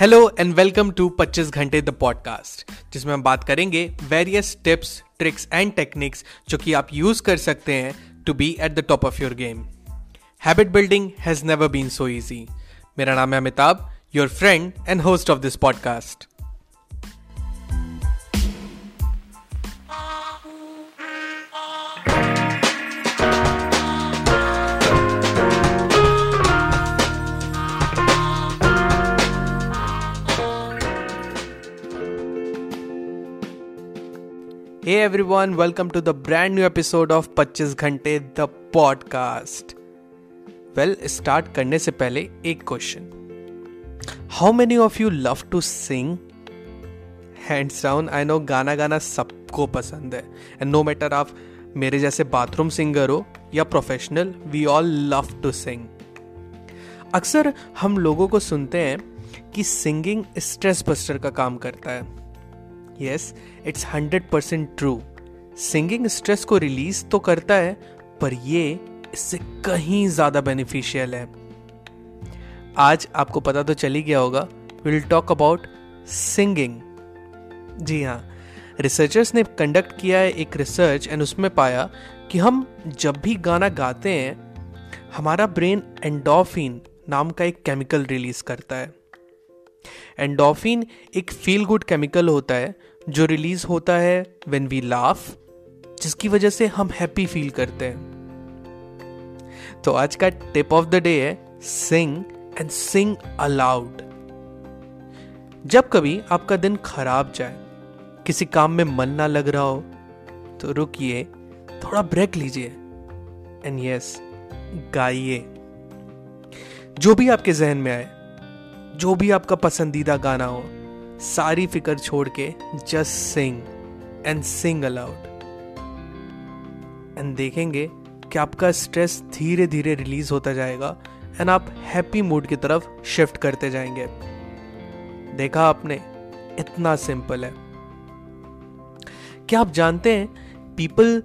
Hello and welcome to 25 घंटे the podcast जिसमें हम बात करेंगे various tips tricks and techniques जो कि आप यूज़ कर सकते हैं to be at the top of your game habit building has never been so easy मेरा नाम है Amitabh your friend and host of this podcast Hey everyone, welcome to the brand new episode of 25 घंटे the podcast well start करने से पहले एक question how many of you love to sing hands down I know गाना गाना सबको पसंद है. एंड नो मैटर आप मेरे जैसे बाथरूम सिंगर हो या professional we all love to sing अक्सर हम लोगों को सुनते हैं कि सिंगिंग स्ट्रेस बस्टर का काम करता है. Yes it's hundred percent true singing stress को रिलीज़ तो करता है, पर ये इससे कहीं ज़्यादा बेनिफिशियल है। आज आपको पता तो चली गया होगा विल टॉक अबाउट सिंगिंग जी हाँ रिसर्चर्स ने कंडक्ट किया है एक रिसर्च एंड उसमें पाया कि हम जब भी गाना गाते हैं, हमारा ब्रेन एंडोफिन नाम का एक केमिकल रिलीज़ करता है। एंडोफिन एक फील गुड केमिकल होता है जो रिलीज़ होता है वेन वी लाफ जिसकी वजह से हम हैप्पी फील करते हैं। तो आज का टिप ऑफ़ द डे है सिंग एंड सिंग अलाउड जब कभी आपका दिन खराब जाए, किसी काम में मन ना लग रहा हो तो रुकिए, थोड़ा ब्रेक लीजिए। एंड यस गाइए। जो भी आपके जहन में आए, जो भी आपका पसंदीदा गाना हो सारी फ़िक्र छोड़ के just sing and sing aloud and देखेंगे कि आपका स्ट्रेस धीरे धीरे रिलीज़ होता जाएगा एंड आप हैप्पी मूड की तरफ़ शिफ्ट करते जाएँगे। देखा आपने? इतना सिंपल है। क्या आप जानते हैं पीपल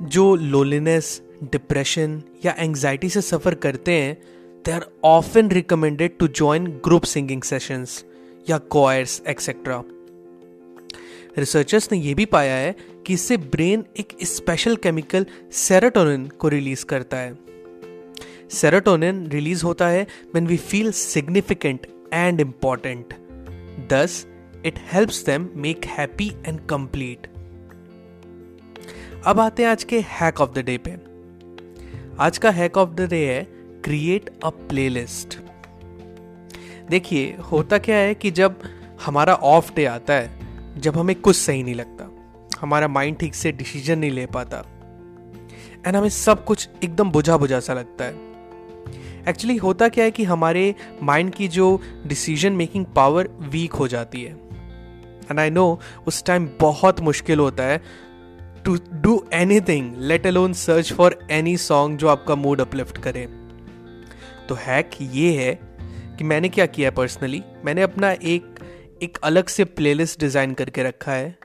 जो लोलीनेस डिप्रेशन या एंजाइटी से सफ़र करते हैं they are often recommended to join group singing sessions या कॉयर्स एक्सेट्रा रिसर्चर्स ने यह भी पाया है कि इससे ब्रेन एक स्पेशल केमिकल सेरोटोनिन को रिलीज़ करता है। सेरोटोनिन रिलीज़ होता है when we feel significant and important thus it helps them make happy and complete अब आते हैं आज के हैक ऑफ़ द डे पे। आज का हैक ऑफ़ द डे है क्रिएट अ प्लेलिस्ट देखिए, होता क्या है कि जब हमारा ऑफ़ डे आता है, जब हमें कुछ सही नहीं लगता, हमारा माइंड ठीक से डिसीज़न नहीं ले पाता एंड हमें सब कुछ एकदम बुझा बुझा सा लगता है। एक्चुअली होता क्या है कि हमारे माइंड की जो डिसीज़न मेकिंग पावर वीक हो जाती है। एंड आई नो उस टाइम बहुत मुश्किल होता है to do anything let alone search for any song जो आपका मूड अपलिफ्ट करे। तो हैक ये है कि मैंने क्या किया है पर्सनली मैंने अपना एक एक अलग से प्लेलिस्ट डिज़ाइन करके रखा है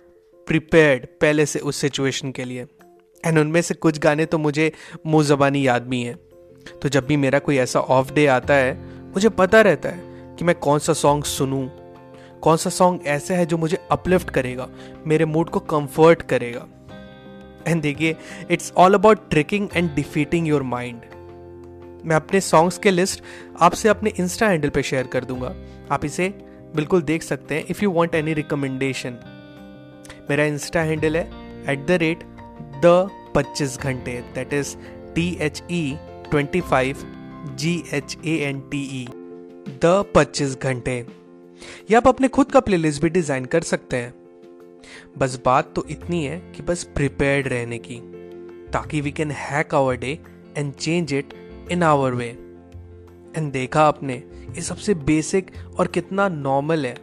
प्रिपेयर्ड पहले से उस सिचुएशन के लिए। एंड उनमें से कुछ गाने तो मुझे मुँह जबानी याद भी हैं। तो जब भी मेरा कोई ऐसा ऑफ़ डे आता है, मुझे पता रहता है कि मैं कौन सा सॉन्ग सुनूं, कौन सा सॉन्ग ऐसा है जो मुझे अपलिफ्ट करेगा, मेरे मूड को कंफर्ट करेगा। एंड देखिए it's all about tricking and defeating your mind मैं अपने सॉन्ग्स के लिस्ट आपसे अपने इंस्टा हैंडल पे शेयर कर दूँगा। आप इसे बिल्कुल देख सकते हैं if you want any recommendation मेरा इंस्टा हैंडल है एट द रेट द पच्चीस घंटे। That is T H E twenty five G H A N T E the पच्चीस घंटे। या आप अपने खुद का प्लेलिस्ट भी डिज़ाइन कर सकते हैं। बस बात तो इतनी है कि बस प्रिपेयर्ड रहने की, ताकि we can hack our day and change it in our way and देखा आपने, ये सबसे बेसिक और कितना नॉर्मल है।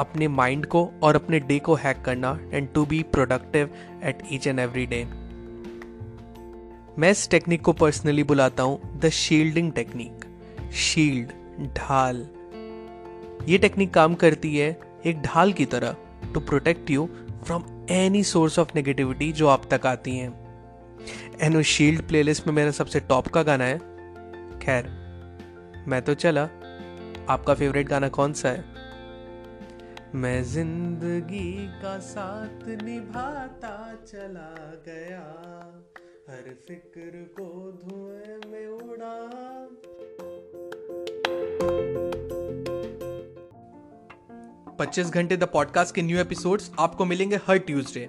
अपने माइंड को और अपने डे को हैक करना and to be productive at each and every day मैं इस टेक्निक को पर्सनली बुलाता हूँ द शील्डिंग टेक्निक शील्ड ढाल। ये टेक्निक काम करती है एक ढाल की तरह to protect you from any source of negativity जो आप तक आती हैं। एंड उस शील्ड प्लेलिस्ट में मेरा सबसे टॉप का गाना है। खैर, मैं तो चला। आपका फेवरेट गाना कौन सा है? मैं ज़िंदगी का साथ निभाता चला गया। हर फ़िक्र को धुएँ में उड़ा। पच्चीस घंटे द पॉडकास्ट के न्यू एपिसोड्स आपको मिलेंगे हर Tuesday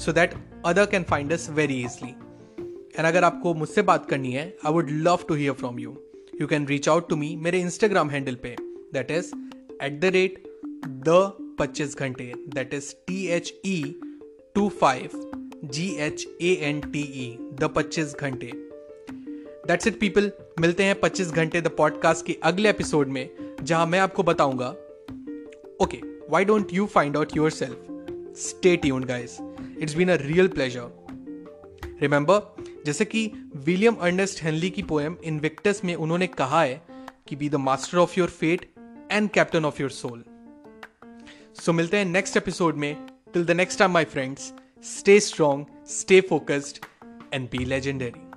So that other can find us very easily and अगर आपको मुझसे बात करनी है I would love to hear from you you can reach out to me मेरे इंस्टाग्राम हैंडल पे. That is at the rate the पच्चीस घंटे. That is T H E two five G H A N T E the पच्चीस घंटे. That's it people मिलते हैं पच्चीस घंटे द पॉडकास्ट के अगले एपिसोड में, जहाँ मैं आपको बताऊँगा. Okay why don't you find out yourself stay tune guys it's been a real pleasure remember जैसे कि विलियम अर्नेस्ट हेनली की पोएम इनविक्टस में उन्होंने कहा है कि be the master of your fate and captain of your soul so मिलते हैं नेक्स्ट एपिसोड में. Till the next time my friends stay strong stay focused and be legendary